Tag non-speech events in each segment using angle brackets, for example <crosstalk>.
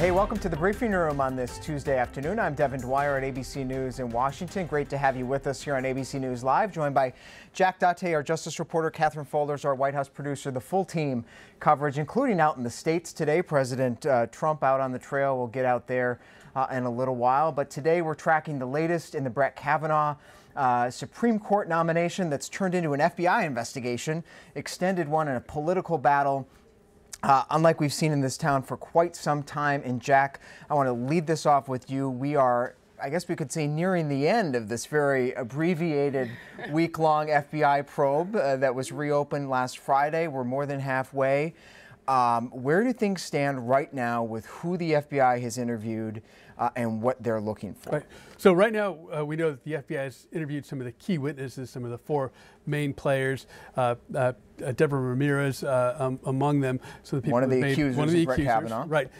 Hey, welcome to the briefing room on this Tuesday afternoon. I'm Devin Dwyer at ABC News in Washington. Great to have you with us here on ABC News Live, joined by Jack Date, our Justice reporter, Katherine Faulders, our White House producer, the full team coverage, including out in the States today. President uh, Trump out on the trail. We'll get out there uh, in a little while. But today we're tracking the latest in the Brett Kavanaugh uh, Supreme Court nomination that's turned into an FBI investigation, extended one in a political battle uh, unlike we've seen in this town for quite some time. And Jack, I want to lead this off with you. We are I guess we could say nearing the end of this very abbreviated <laughs> week long FBI probe uh, that was reopened last Friday. We're more than halfway. Um, where do things stand right now with who the FBI has interviewed uh, and what they're looking for? Right. So right now uh, we know that the FBI has interviewed some of the key witnesses, some of the four main players, uh, uh, uh Deborah Ramirez uh, um, among them. So the people one of the made, accusers, one of the accusers, Kavanaugh. right?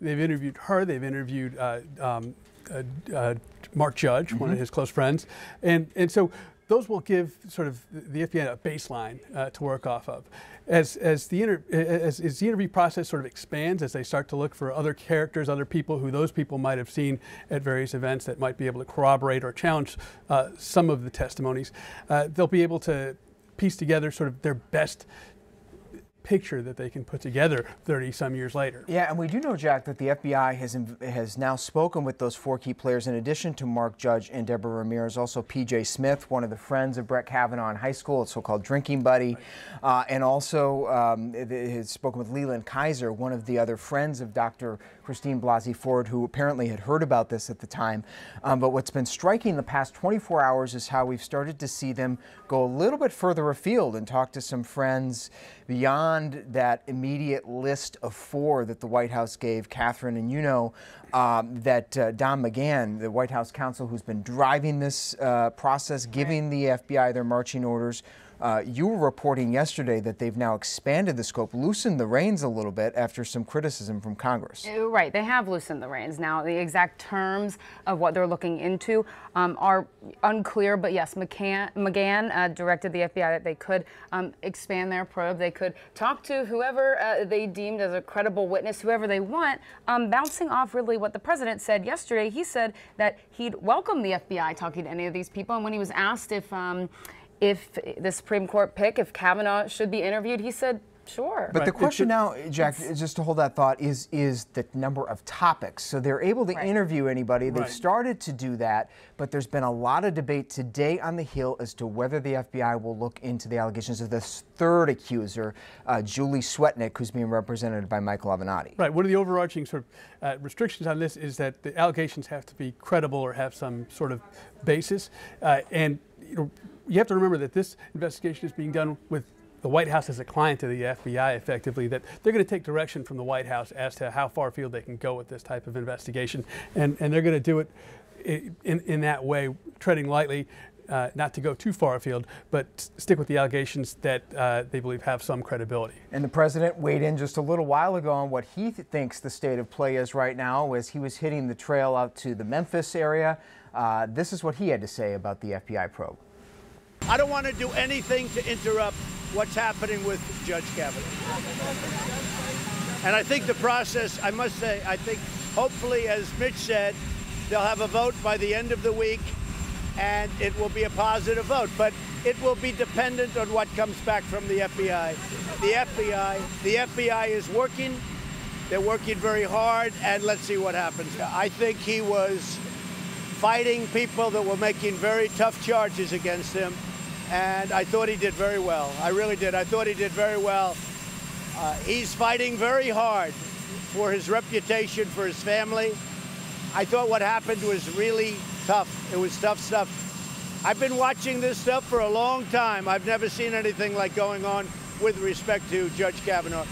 they've interviewed her. They've interviewed. Um, Mark Judge, mm-hmm. one of mm-hmm. his close friends, and and so those will give sort of the FBI a baseline uh, to work off of. As, as, the inter, as, as, the interview process sort of expands, as they start to look for other characters, other people who those people might have seen at various events that might be able to corroborate or challenge uh, some of the testimonies, uh, they'll be able to piece together sort of their best picture that they can put together 30 some years later. Yeah, and we do know, Jack, that the FBI has has now spoken with those four key players in addition to Mark Judge and Deborah Ramirez, also P.J. Smith, one of the friends of Brett Kavanaugh in high school, a so-called drinking buddy, uh, and also um, has spoken with Leland Keyser, one of the other friends of Dr. Christine Blasey Ford, who apparently had heard about this at the time. Um, but what's been striking the past 24 hours is how we've started to see them go a little bit further afield and talk to some friends beyond that immediate list of four that the White House gave Katherine. And you know um, that uh, Don McGahn, the White House counsel who's been driving this uh, process, giving the FBI their marching orders, uh, you were reporting yesterday that they've now expanded the scope, loosened the reins a little bit after some criticism from Congress. Uh, right, they have loosened the reins. Now, the exact terms of what they're looking into um, are unclear, but yes, McCann, McGahn uh, directed the FBI that they could um, expand their probe. They could talk to whoever uh, they deemed as a credible witness, whoever they want, um, bouncing off really what the president said yesterday. He said that he'd welcome the FBI talking to any of these people, and when he was asked if um, if the Supreme Court pick, if Kavanaugh should be interviewed, he said, Sure. But right. the question now, Jack, just to hold that thought, is is the number of topics. So they're able to right. interview anybody. They've right. started to do that, but there's been a lot of debate today on the Hill as to whether the FBI will look into the allegations of this third accuser, uh, Julie Swetnick, who's being represented by Michael Avenatti. Right. One of the overarching sort of uh, restrictions on this is that the allegations have to be credible or have some sort of basis, uh, and you know you have to remember that this investigation is being done with the White House as a client to the FBI effectively, that they're going to take direction from the White House as to how far afield they can go with this type of investigation. And, and they're going to do it in, in that way, treading lightly, uh, not to go too far afield, but stick with the allegations that uh, they believe have some credibility. And the president weighed in just a little while ago on what he th thinks the state of play is right now as he was hitting the trail out to the Memphis area. Uh, this is what he had to say about the FBI probe. I don't want to do anything to interrupt what's happening with Judge Kavanaugh. And I think the process, I must say, I think hopefully, as Mitch said, they'll have a vote by the end of the week and it will be a positive vote. But it will be dependent on what comes back from the FBI. The FBI, the FBI is working. They're working very hard, and let's see what happens. I think he was fighting people that were making very tough charges against him and I thought he did very well. I really did. I thought he did very well. Uh, he's fighting very hard for his reputation, for his family. I thought what happened was really tough. It was tough stuff. I've been watching this stuff for a long time. I've never seen anything like going on with respect to Judge Kavanaugh.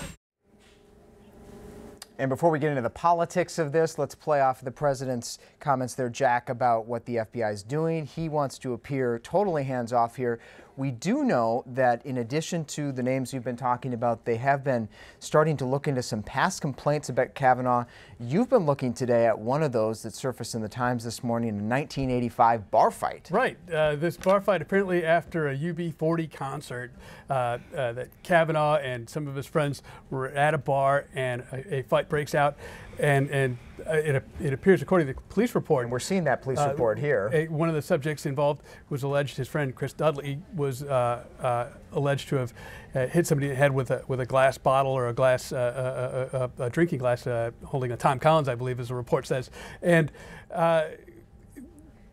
And before we get into the politics of this, let's play off the president's comments there, Jack, about what the FBI is doing. He wants to appear totally hands off here. We do know that in addition to the names you've been talking about, they have been starting to look into some past complaints about Kavanaugh. You've been looking today at one of those that surfaced in the Times this morning, a 1985 bar fight. Right. Uh, this bar fight apparently after a UB40 concert uh, uh, that Kavanaugh and some of his friends were at a bar and a, a fight breaks out. And and uh, it, it appears, according to the police report, and we're seeing that police uh, report here. A, one of the subjects involved was alleged. His friend Chris Dudley was uh, uh, alleged to have uh, hit somebody in the head with a with a glass bottle or a glass a, a, drinking glass holding a Tom Collins, I believe, as the report says, and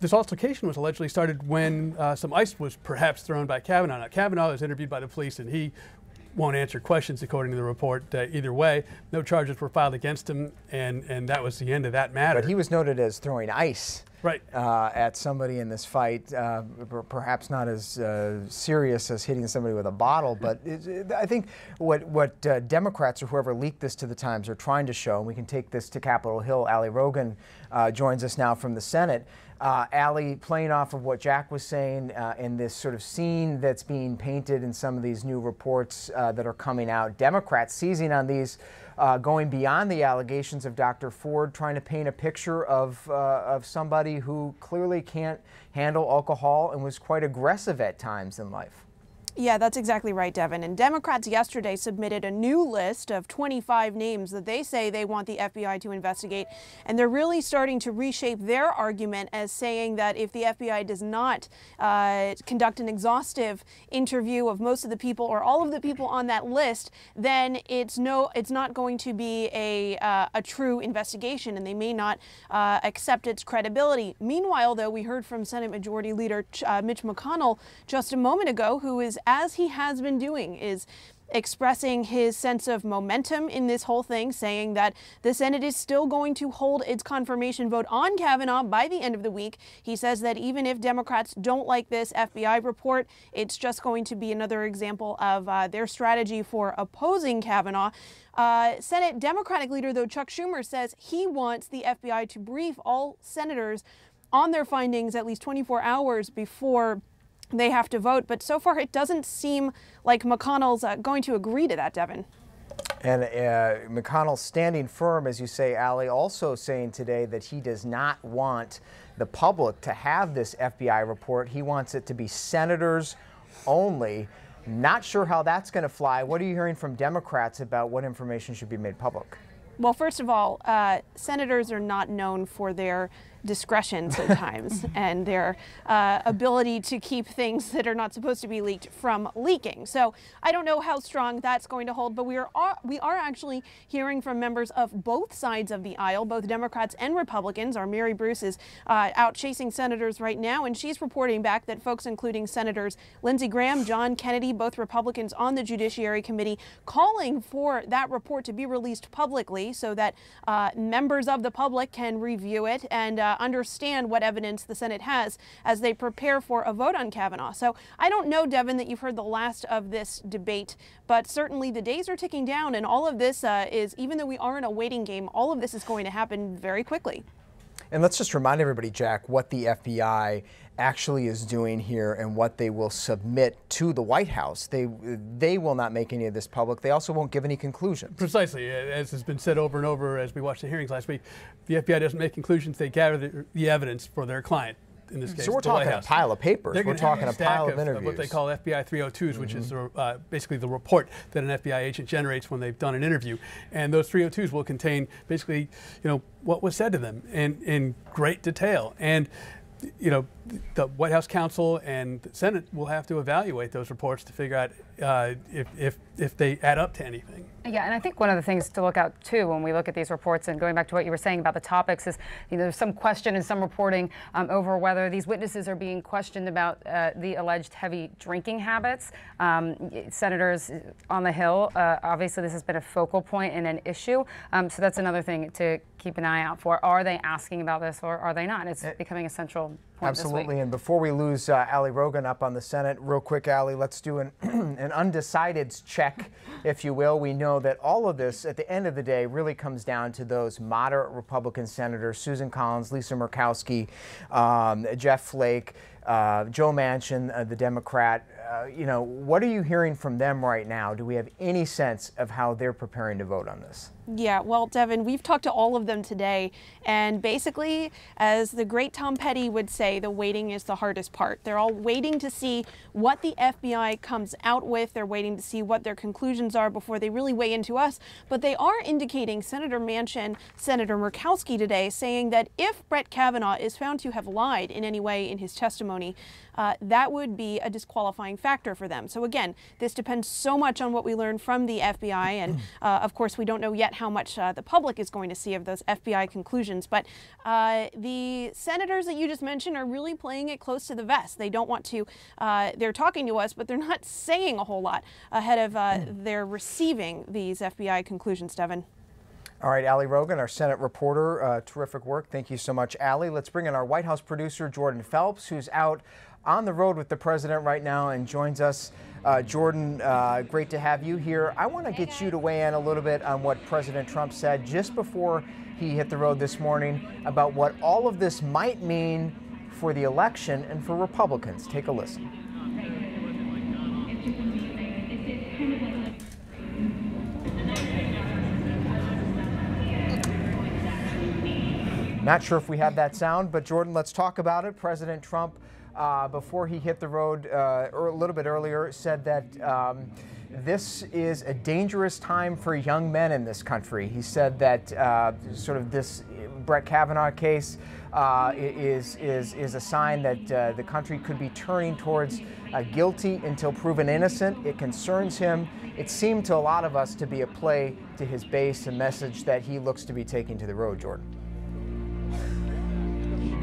this altercation was allegedly started when uh, some ice was perhaps thrown by Kavanaugh. Now, Kavanaugh was interviewed by the police, and he won't answer questions according to the report uh, either way. No charges were filed against him, and, and that was the end of that matter. But he was noted as throwing ice right. Uh, at somebody in this fight, uh, perhaps not as uh, serious as hitting somebody with a bottle. But <laughs> it, I think what, what uh, Democrats or whoever leaked this to the Times are trying to show, and we can take this to Capitol Hill, Ali Rogin uh, joins us now from the Senate. Uh, Ali, playing off of what Jack was saying uh, in this sort of scene that's being painted in some of these new reports uh, that are coming out, Democrats seizing on these, uh, going beyond the allegations of Dr. Ford, trying to paint a picture of, uh, of somebody who clearly can't handle alcohol and was quite aggressive at times in life. Yeah, that's exactly right, Devin. And Democrats yesterday submitted a new list of 25 names that they say they want the FBI to investigate. And they're really starting to reshape their argument as saying that if the FBI does not uh, conduct an exhaustive interview of most of the people or all of the people on that list, then it's no, it's not going to be a, uh, a true investigation and they may not uh, accept its credibility. Meanwhile, though, we heard from Senate Majority Leader uh, Mitch McConnell just a moment ago, who is as he has been doing, is expressing his sense of momentum in this whole thing, saying that the Senate is still going to hold its confirmation vote on Kavanaugh by the end of the week. He says that even if Democrats don't like this FBI report, it's just going to be another example of uh, their strategy for opposing Kavanaugh. Uh, Senate Democratic leader, though, Chuck Schumer says he wants the FBI to brief all senators on their findings at least 24 hours before they have to vote. But so far, it doesn't seem like McConnell's uh, going to agree to that, Devin. And uh, McConnell standing firm, as you say, Ali, also saying today that he does not want the public to have this FBI report. He wants it to be senators only. Not sure how that's going to fly. What are you hearing from Democrats about what information should be made public? Well, first of all, uh, senators are not known for their discretion sometimes <laughs> and their uh, ability to keep things that are not supposed to be leaked from leaking. So I don't know how strong that's going to hold, but we are we are actually hearing from members of both sides of the aisle, both Democrats and Republicans. Our Mary Bruce is uh, out chasing senators right now, and she's reporting back that folks, including Senators Lindsey Graham, John Kennedy, both Republicans on the Judiciary Committee, calling for that report to be released publicly so that uh, members of the public can review it and uh, uh, understand what evidence the Senate has as they prepare for a vote on Kavanaugh. So I don't know, Devin, that you've heard the last of this debate, but certainly the days are ticking down, and all of this uh, is, even though we are in a waiting game, all of this is going to happen very quickly. And let's just remind everybody, Jack, what the FBI actually is doing here and what they will submit to the White House. They they will not make any of this public. They also won't give any conclusions. Precisely, as has been said over and over as we watched the hearings last week, the FBI doesn't make conclusions. They gather the, the evidence for their client. In this case, so we're talking a pile of papers. They're we're talking a pile of, of interviews. what they call FBI 302s, mm-hmm. which is mm-hmm. uh, basically the report that an FBI agent generates when they've done an interview. And those 302s will contain basically, you know, what was said to them in, in great detail. And you know, the White House counsel and the Senate will have to evaluate those reports to figure out uh, if, if, if they add up to anything. Yeah, and I think one of the things to look out too when we look at these reports and going back to what you were saying about the topics is you know, there's some question and some reporting um, over whether these witnesses are being questioned about uh, the alleged heavy drinking habits. Um, senators on the Hill, uh, obviously, this has been a focal point and an issue. Um, so that's another thing to keep an eye out for. Are they asking about this or are they not? It's becoming a central Absolutely. And before we lose uh, Ali Rogin up on the Senate, real quick, Ali, let's do an, <clears throat> an undecided check, if you will. We know that all of this, at the end of the day, really comes down to those moderate Republican senators Susan Collins, Lisa Murkowski, um, Jeff Flake, uh, Joe Manchin, uh, the Democrat. Uh, you know, what are you hearing from them right now? Do we have any sense of how they're preparing to vote on this? Yeah, well, Devin, we've talked to all of them today, and basically, as the great Tom Petty would say, the waiting is the hardest part. They're all waiting to see what the FBI comes out with. They're waiting to see what their conclusions are before they really weigh into us. But they are indicating Senator Manchin, Senator Murkowski today, saying that if Brett Kavanaugh is found to have lied in any way in his testimony, uh, that would be a disqualifying factor for them. So again, this depends so much on what we learn from the FBI, and uh, of course, we don't know yet how much uh, the public is going to see of those FBI conclusions. But uh, the senators that you just mentioned are really playing it close to the vest. They don't want to. Uh, they're talking to us, but they're not <laughs> saying a whole lot ahead of uh, their receiving these FBI conclusions, Devin. All right, Ali Rogin, our Senate reporter, uh, terrific work. Thank you so much, Ali. Let's bring in our White House producer, Jordan Phelps, who's out on the road with the president right now and joins us. Uh, Jordan, uh, great to have you here. I want to get you to weigh in a little bit on what President Trump said just before he hit the road this morning about what all of this might mean for the election and for Republicans. Take a listen. Not sure if we have that sound, but Jordan, let's talk about it. President Trump, uh, before he hit the road uh, a little bit earlier, said that um, this is a dangerous time for young men in this country. He said that uh, sort of this Brett Kavanaugh case uh, is, is, is a sign that uh, the country could be turning towards uh, guilty until proven innocent. It concerns him. It seemed to a lot of us to be a play to his base, a message that he looks to be taking to the road, Jordan.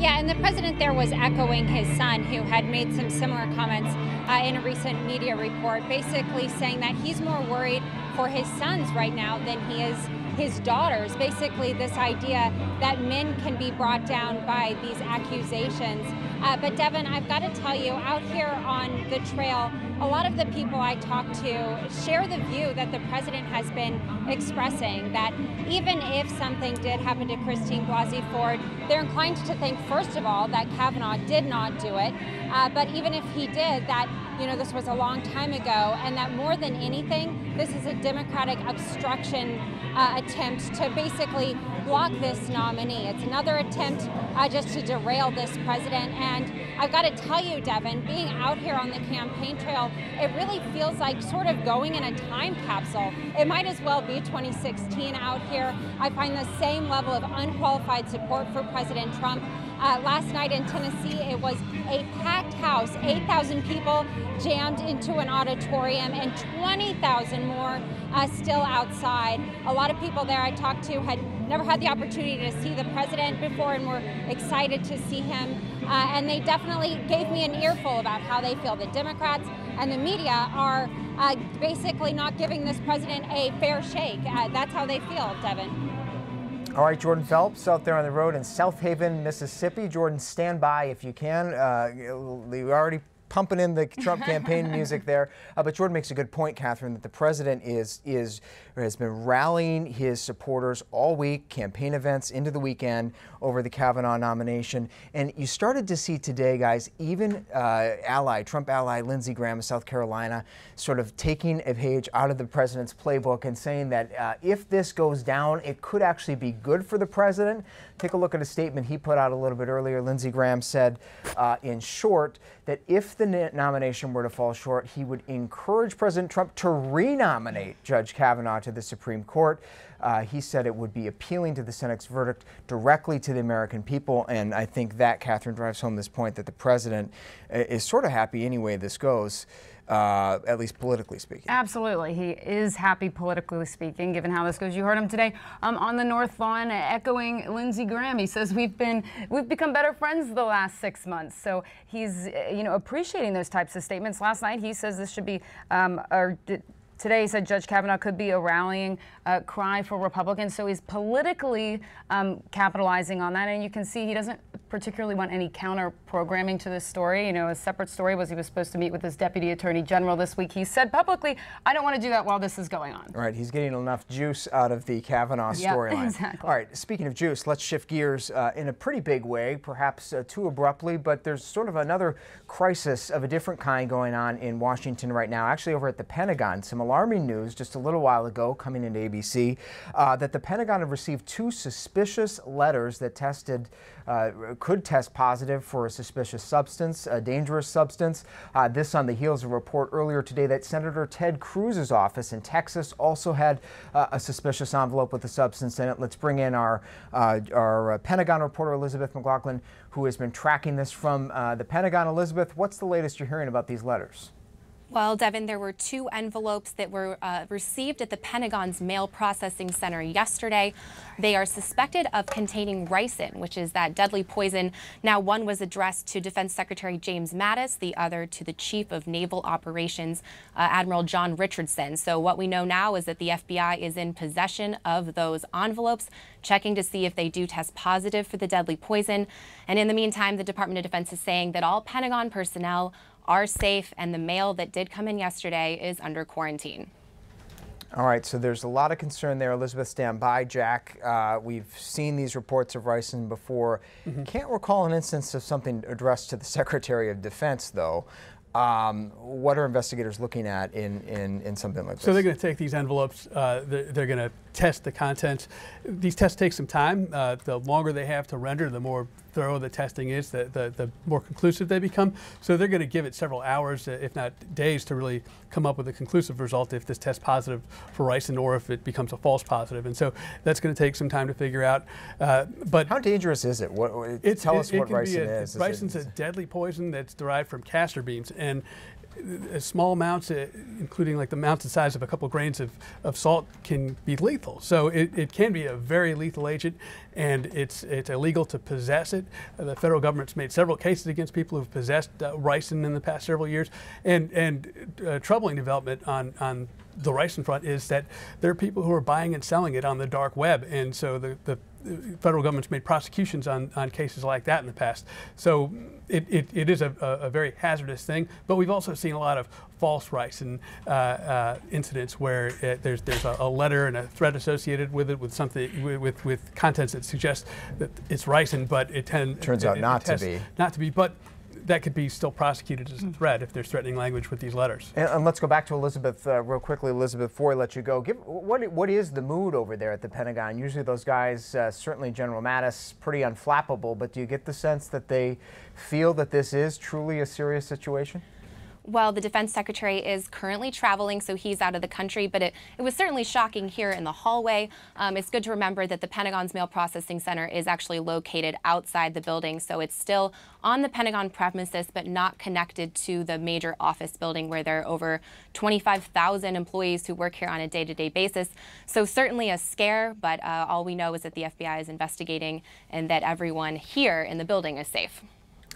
Yeah, and the president there was echoing his son, who had made some similar comments uh, in a recent media report, basically saying that he's more worried for his sons right now than he is his daughters. Basically, this idea that men can be brought down by these accusations. Uh, but Devin, I've got to tell you, out here on the trail, a lot of the people I talk to share the view that the president has been expressing that even if something did happen to Christine Blasey Ford, they're inclined to think, first of all, that Kavanaugh did not do it. Uh, but even if he did, that you know this was a long time ago, and that more than anything, this is a Democratic obstruction uh, attempt to basically block this nominee. It's another attempt uh, just to derail this president. And I've got to tell you, Devin, being out here on the campaign trail, it really feels like sort of going in a time capsule. It might as well be 2016 out here. I find the same level of unqualified support for President Trump. Uh, last night in Tennessee, it was a packed house, 8,000 people jammed into an auditorium, and 20,000 more uh, still outside. A lot of people there I talked to had never had the opportunity to see the president before and were excited to see him. Uh, and they definitely gave me an earful about how they feel. The Democrats and the media are uh, basically not giving this president a fair shake. Uh, that's how they feel, Devin. All right, Jordan Phelps out there on the road in Southaven, Mississippi. Jordan, stand by if you can. Uh, we already pumping in the <laughs> Trump campaign music there. Uh, but Jordan makes a good point, Katherine, that the president is is has been rallying his supporters all week, campaign events into the weekend over the Kavanaugh nomination, and you started to see today, guys, even uh, ally Trump ally Lindsey Graham of South Carolina, sort of taking a page out of the president's playbook and saying that uh, if this goes down, it could actually be good for the president. Take a look at a statement he put out a little bit earlier. Lindsey Graham said, uh, in short, that if the nomination were to fall short, he would encourage President Trump to renominate Judge Kavanaugh to the Supreme Court. Uh, he said it would be appealing to the Senate's verdict directly to the American people. And I think that, Katherine, drives home this point that the president uh, is sort of happy anyway this goes uh, at least politically speaking. Absolutely. He is happy politically speaking, given how this goes. You heard him today um, on the North Lawn echoing Lindsey Graham. He says we've been we've become better friends the last six months. So he's you know appreciating those types of statements. Last night he says this should be um, or Today, he said Judge Kavanaugh could be a rallying uh, cry for Republicans. So he's politically um, capitalizing on that. And you can see he doesn't particularly want any counter programming to this story. You know, a separate story was he was supposed to meet with his deputy attorney general this week. He said publicly, I don't want to do that while this is going on. All right, he's getting enough juice out of the Kavanaugh Yep, <laughs> storyline. exactly. All right, speaking of juice, let's shift gears uh, in a pretty big way, perhaps uh, too abruptly, but there's sort of another crisis of a different kind going on in Washington right now, actually over at the Pentagon. Some alarming news just a little while ago coming into ABC uh, that the Pentagon had received two suspicious letters that tested, uh, could test positive for a suspicious substance, a dangerous substance. Uh, this on the heels of a report earlier today that Senator Ted Cruz's office in Texas also had uh, a suspicious envelope with a substance in it. Let's bring in our, uh, our uh, Pentagon reporter, Elizabeth McLaughlin, who has been tracking this from uh, the Pentagon. Elizabeth, what's the latest you're hearing about these letters? Well, Devin, there were two envelopes that were uh, received at the Pentagon's mail processing center yesterday. They are suspected of containing ricin, which is that deadly poison. Now, one was addressed to Defense Secretary James Mattis, the other to the Chief of Naval Operations, uh, Admiral John Richardson. So, what we know now is that the FBI is in possession of those envelopes, checking to see if they do test positive for the deadly poison. And in the meantime, the Department of Defense is saying that all Pentagon personnel are safe, and the mail that did come in yesterday is under quarantine. All right, so there's a lot of concern there. Elizabeth, stand by. Jack, uh, we've seen these reports of ricin before. Can't recall an instance of something addressed to the <laughs> Secretary of Defense, though. Um, what are investigators looking at in, in, in something like this? So they're going to take these envelopes, uh, they're, they're going to test the contents. These tests take some time. Uh, the longer they have to render, the more thorough the testing is, the, the, the more conclusive they become. So they're going to give it several hours, uh, if not days, to really come up with a conclusive result if this test positive for ricin or if it becomes a false positive. And so that's going to take some time to figure out. Uh, but How dangerous is it? What, it's, tell it- us it what ricin a- is. Is a deadly poison that's derived from castor beans, and small amounts, uh, including like the amounts the size of a couple of grains of, of salt, can be lethal. So it, it can be a very lethal agent, and it's it's illegal to possess it. Uh, the federal government's made several cases against people who've possessed uh, ricin in the past several years, and and uh, troubling development on on the ricin front is that there are people who are buying and selling it on the dark web, and so the, the federal government's made prosecutions on, on cases like that in the past. So it, it, it is a, a, very hazardous thing, but we've also seen a lot of false ricin uh, uh, incidents where it, there's, there's a, a letter and a threat associated with it with something with, with, contents that suggest that it's ricin, but it tend, Turns out not to be. Not to be, but that could be still prosecuted as a threat if there's threatening language with these letters. And, and let's go back to Elizabeth uh, real quickly, Elizabeth, before I let you go. Give, what, what is the mood over there at the Pentagon? Usually those guys, uh, certainly General Mattis, pretty unflappable, but do you get the sense that they feel that this is truly a serious situation? Well, the defense secretary is currently traveling, so he's out of the country, but it, it was certainly shocking here in the hallway. Um, it's good to remember that the Pentagon's mail processing center is actually located outside the building, so it's still on the Pentagon premises, but not connected to the major office building where there are over 25,000 employees who work here on a day to day basis. So, certainly a scare, but uh, all we know is that the FBI is investigating and that everyone here in the building is safe.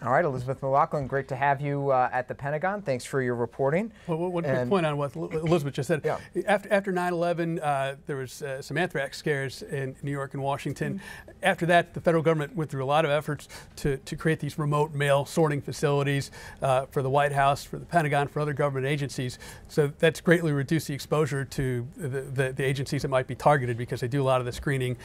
All right, Elizabeth McLaughlin, great to have you uh, at the Pentagon. Thanks for your reporting. Well, one quick point on what Elizabeth just said. Yeah. After, after 9/11, uh, there was uh, some anthrax scares in New York and Washington. Mm-hmm. After that, the federal government went through a lot of efforts to, to create these remote mail sorting facilities uh, for the White House, for the Pentagon, for other government agencies. So that's greatly reduced the exposure to the, the, the agencies that might be targeted because they do a lot of the screening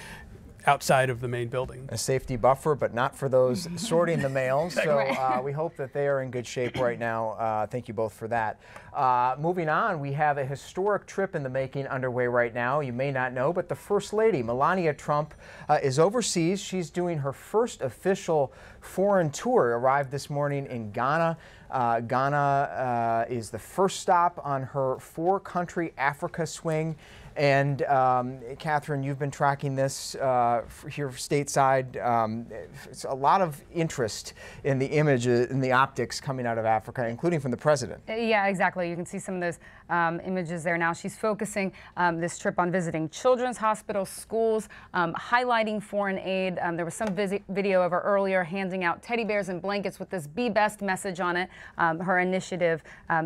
outside of the main building. a safety buffer, but not for those <laughs> sorting the mail. So uh, we hope that they are in good shape right now. Uh, thank you both for that. Uh, moving on, we have a historic trip in the making underway right now. You may not know, but the First Lady, Melania Trump, uh, is overseas. She's doing her first official foreign tour. Arrived this morning in Ghana. Uh, Ghana uh, is the first stop on her four country Africa swing. And um, Katherine, you've been tracking this uh, here stateside. Um, it's a lot of interest in the image, in the optics coming out of Africa, including from the president. Uh, Yeah, exactly. You can see some of those um, images there now. She's focusing um, this trip on visiting children's hospitals, schools, um, highlighting foreign aid. Um, there was some video of her earlier handing out teddy bears and blankets with this "Be Best" message on it. Her initiative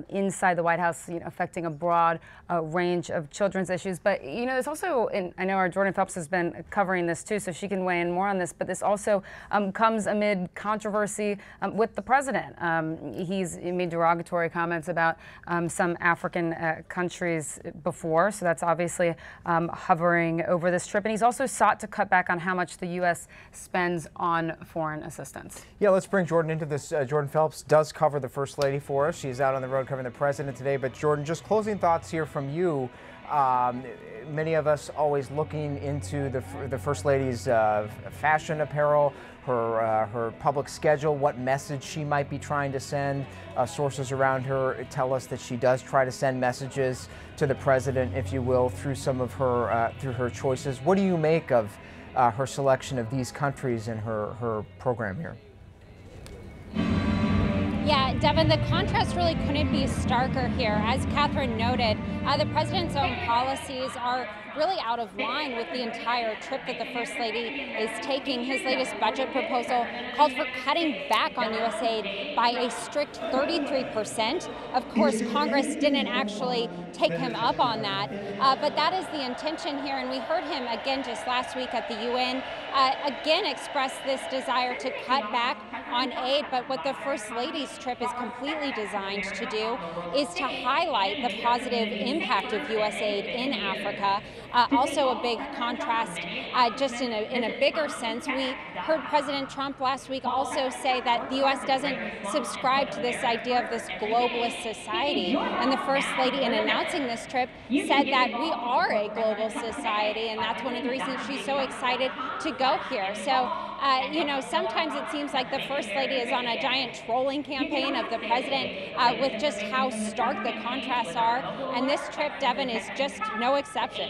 inside the White House, you know, affecting a broad uh, range of children's issues. But you know, there's also, and I know our Jordan Phelps has been covering this too, so she can weigh in more on this. But this also um, comes amid controversy um, with the president. Um, he's made derogatory comments about um, some African uh, countries before, so that's obviously um, hovering over this trip. And he's also sought to cut back on how much the U.S. spends on foreign assistance. Yeah, let's bring Jordan into this. Uh, Jordan Phelps does cover the First Lady for us. She's out on the road covering the president today. But Jordan, just closing thoughts here from you. Um, many of us always looking into the, the First Lady's uh, fashion apparel, her, uh, her public schedule, what message she might be trying to send. Uh, sources around her tell us that she does try to send messages to the president, if you will, through some of her, uh, through her choices. What do you make of uh, her selection of these countries in her, her program here? Yeah, Devin, the contrast really couldn't be starker here. As Katherine noted, uh, the president's own policies are really out of line with the entire trip that the First Lady is taking. His latest budget proposal called for cutting back on U.S. aid by a strict 33%. Of course, Congress didn't actually take him up on that, uh, but that is the intention here. And we heard him again just last week at the UN uh, again express this desire to cut back on aid. But what the First Lady's trip is completely designed to do is to highlight the positive impact of U.S. aid in Africa. Uh, also, a big contrast, uh, just in a, in a bigger sense. We heard President Trump last week also say that the U.S. doesn't subscribe to this idea of this globalist society. And the First Lady, in announcing this trip, said that we are a global society, and that's one of the reasons she's so excited to go here. So, uh, you know, sometimes it seems like the First Lady is on a giant trolling campaign of the president uh, with just how stark the contrasts are. And this trip, Devin, is just no exception.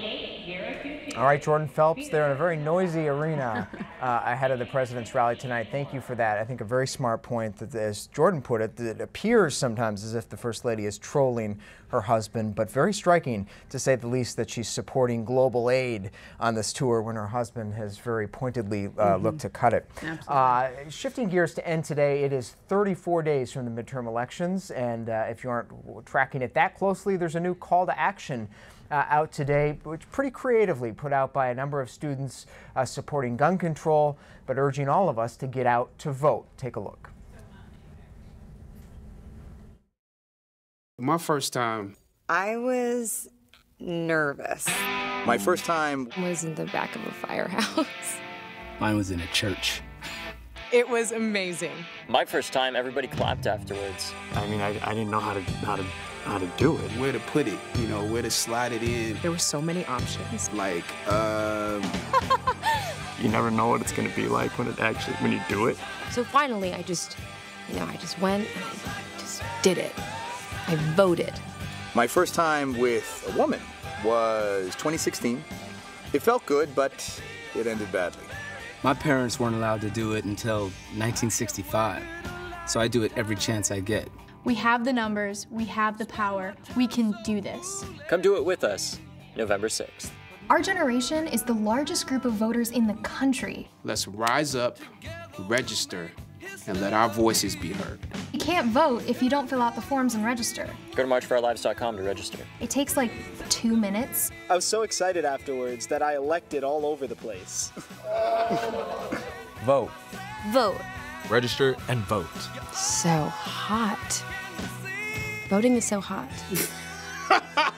All right, Jordan Phelps, they're in a very noisy arena <laughs> uh, ahead of the president's rally tonight. Thank you for that. I think a very smart point that, as Jordan put it, that it appears sometimes as if the First Lady is trolling her husband, but very striking to say the least that she's supporting global aid on this tour when her husband has very pointedly uh, mm-hmm. looked to cut it. Uh, shifting gears to end today, it is 34 days from the midterm elections, and uh, if you aren't tracking it that closely, there's a new call to action. Uh, out today, which pretty creatively put out by a number of students uh, supporting gun control, but urging all of us to get out to vote. Take a look. My first time. I was nervous. My first time was in the back of a firehouse. <laughs> Mine was in a church. It was amazing. My first time, everybody clapped afterwards. I mean, I, I didn't know how to how to how to do it. Where to put it, you know, where to slide it in. There were so many options. Like, um. <laughs> you never know what it's gonna be like when it actually when you do it. So finally, I just, you know, I just went and I just did it. I voted. My first time with a woman was 2016. It felt good, but it ended badly. My parents weren't allowed to do it until 1965, so I do it every chance I get. We have the numbers, we have the power, we can do this. Come do it with us, November 6th. Our generation is the largest group of voters in the country. Let's rise up, register, and let our voices be heard. You can't vote if you don't fill out the forms and register. Go to marchforourlives.com to register. It takes like two minutes. I was so excited afterwards that I elected all over the place. <laughs> vote. Vote. Register and vote. So hot. Voting is so hot. <laughs>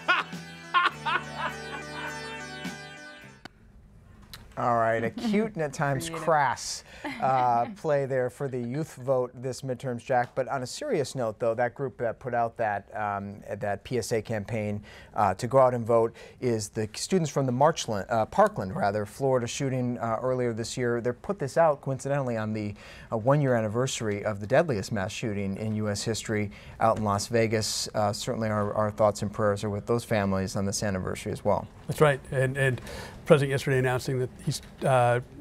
All right, a cute and at times crass uh, play there for the youth vote this midterms, Jack. But on a serious note, though, that group that put out that um, that PSA campaign uh, to go out and vote is the students from the Marchland, uh, Parkland, rather, Florida shooting uh, earlier this year. They put this out coincidentally on the uh, one-year anniversary of the deadliest mass shooting in U.S. history out in Las Vegas. Uh, certainly, our, our thoughts and prayers are with those families on this anniversary as well. That's right, and and president yesterday announcing that he's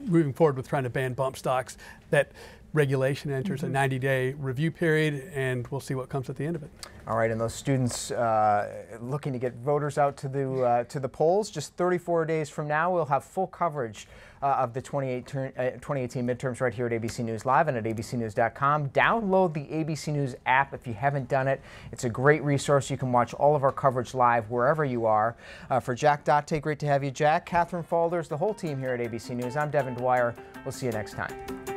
moving forward with trying to ban bump stocks that regulation enters a 90-day review period, and we'll see what comes at the end of it. All right, and those students uh, looking to get voters out to the uh, to the polls. Just 34 days from now, we'll have full coverage uh, of the 2018 midterms right here at ABC News Live and at abcnews.com. Download the ABC News app if you haven't done it. It's a great resource. You can watch all of our coverage live wherever you are. Uh, for Jack Date, great to have you, Jack. Katherine Faulders, the whole team here at ABC News. I'm Devin Dwyer. We'll see you next time.